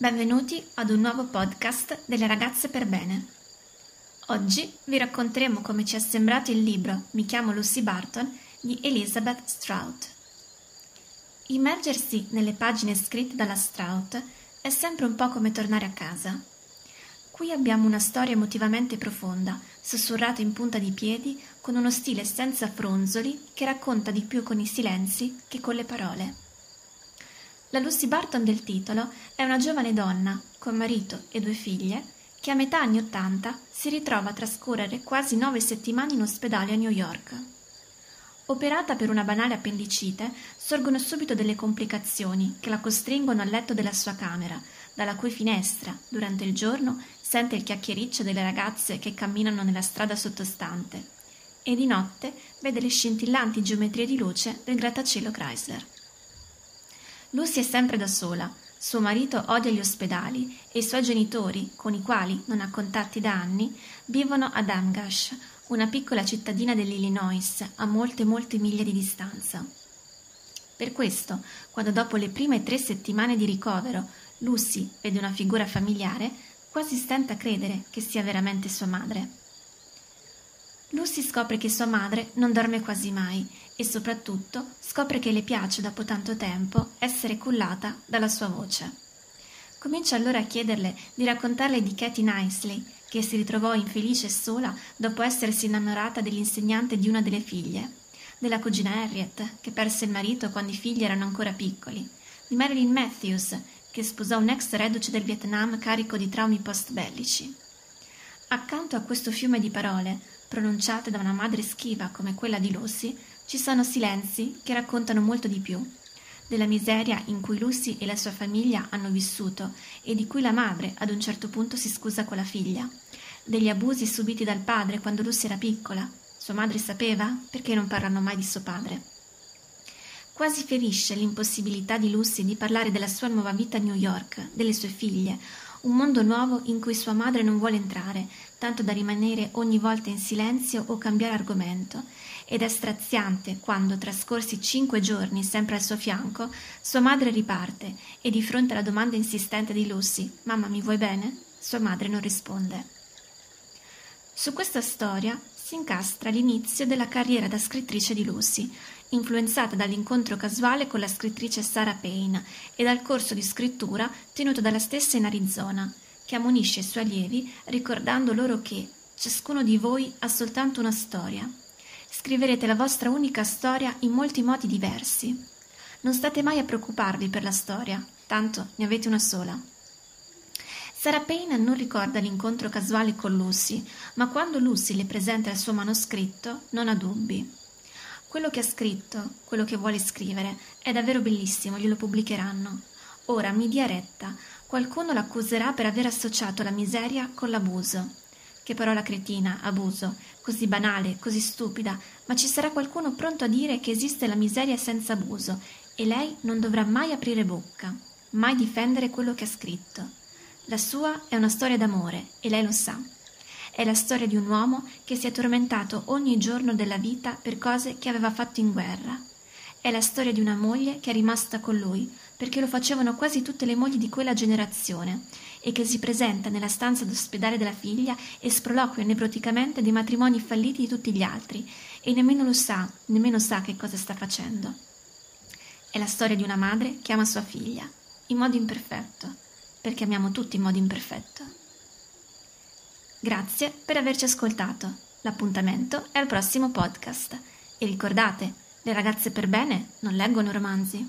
Benvenuti ad un nuovo podcast delle ragazze per bene. Oggi vi racconteremo come ci è sembrato il libro Mi chiamo Lucy Barton di Elizabeth Strout. Immergersi nelle pagine scritte dalla Strout è sempre un po' come tornare a casa. Qui abbiamo una storia emotivamente profonda, sussurrata in punta di piedi, con uno stile senza fronzoli che racconta di più con i silenzi che con le parole. La Lucy Barton del titolo è una giovane donna, con marito e due figlie, che a metà anni Ottanta si ritrova a trascorrere quasi nove settimane in ospedale a New York. Operata per una banale appendicite, sorgono subito delle complicazioni che la costringono al letto della sua camera, dalla cui finestra, durante il giorno, sente il chiacchiericcio delle ragazze che camminano nella strada sottostante e di notte vede le scintillanti geometrie di luce del grattacielo Chrysler. Lucy è sempre da sola. Suo marito odia gli ospedali e i suoi genitori, con i quali non ha contatti da anni, vivono ad Amgash, una piccola cittadina dell'Illinois a molte molte miglia di distanza. Per questo, quando dopo le prime tre settimane di ricovero Lucy vede una figura familiare, quasi stenta a credere che sia veramente sua madre. Lucy scopre che sua madre non dorme quasi mai e soprattutto scopre che le piace dopo tanto tempo essere cullata dalla sua voce. Comincia allora a chiederle di raccontarle di Katie Nicely, che si ritrovò infelice e sola dopo essersi innamorata dell'insegnante di una delle figlie, della cugina Harriet, che perse il marito quando i figli erano ancora piccoli, di Marilyn Matthews, che sposò un ex reduce del Vietnam carico di traumi post-bellici. Accanto a questo fiume di parole, pronunciate da una madre schiva come quella di Lucy, ci sono silenzi che raccontano molto di più, della miseria in cui Lucy e la sua famiglia hanno vissuto e di cui la madre ad un certo punto si scusa con la figlia, degli abusi subiti dal padre quando Lucy era piccola. Sua madre sapeva? Perché non parlano mai di suo padre? Quasi ferisce l'impossibilità di Lucy di parlare della sua nuova vita a New York, delle sue figlie, un mondo nuovo in cui sua madre non vuole entrare, tanto da rimanere ogni volta in silenzio o cambiare argomento, ed è straziante quando, trascorsi cinque giorni sempre al suo fianco, sua madre riparte e di fronte alla domanda insistente di Lucy, Mamma mi vuoi bene? Sua madre non risponde. Su questa storia si incastra l'inizio della carriera da scrittrice di Lucy, influenzata dall'incontro casuale con la scrittrice Sarah Payne e dal corso di scrittura tenuto dalla stessa in Arizona, che ammonisce i suoi allievi ricordando loro che ciascuno di voi ha soltanto una storia. Scriverete la vostra unica storia in molti modi diversi. Non state mai a preoccuparvi per la storia, tanto ne avete una sola. Sarah Payne non ricorda l'incontro casuale con Lucy, ma quando Lucy le presenta il suo manoscritto non ha dubbi. Quello che ha scritto, quello che vuole scrivere, è davvero bellissimo, glielo pubblicheranno. Ora mi dia retta, qualcuno l'accuserà per aver associato la miseria con l'abuso. Che parola cretina, abuso, così banale, così stupida, ma ci sarà qualcuno pronto a dire che esiste la miseria senza abuso e lei non dovrà mai aprire bocca, mai difendere quello che ha scritto. La sua è una storia d'amore e lei lo sa. È la storia di un uomo che si è tormentato ogni giorno della vita per cose che aveva fatto in guerra. È la storia di una moglie che è rimasta con lui, perché lo facevano quasi tutte le mogli di quella generazione, e che si presenta nella stanza d'ospedale della figlia e sproloquia nevroticamente dei matrimoni falliti di tutti gli altri, e nemmeno lo sa, nemmeno sa che cosa sta facendo. È la storia di una madre che ama sua figlia, in modo imperfetto, perché amiamo tutti in modo imperfetto. Grazie per averci ascoltato. L'appuntamento è al prossimo podcast. E ricordate, le ragazze per bene non leggono romanzi.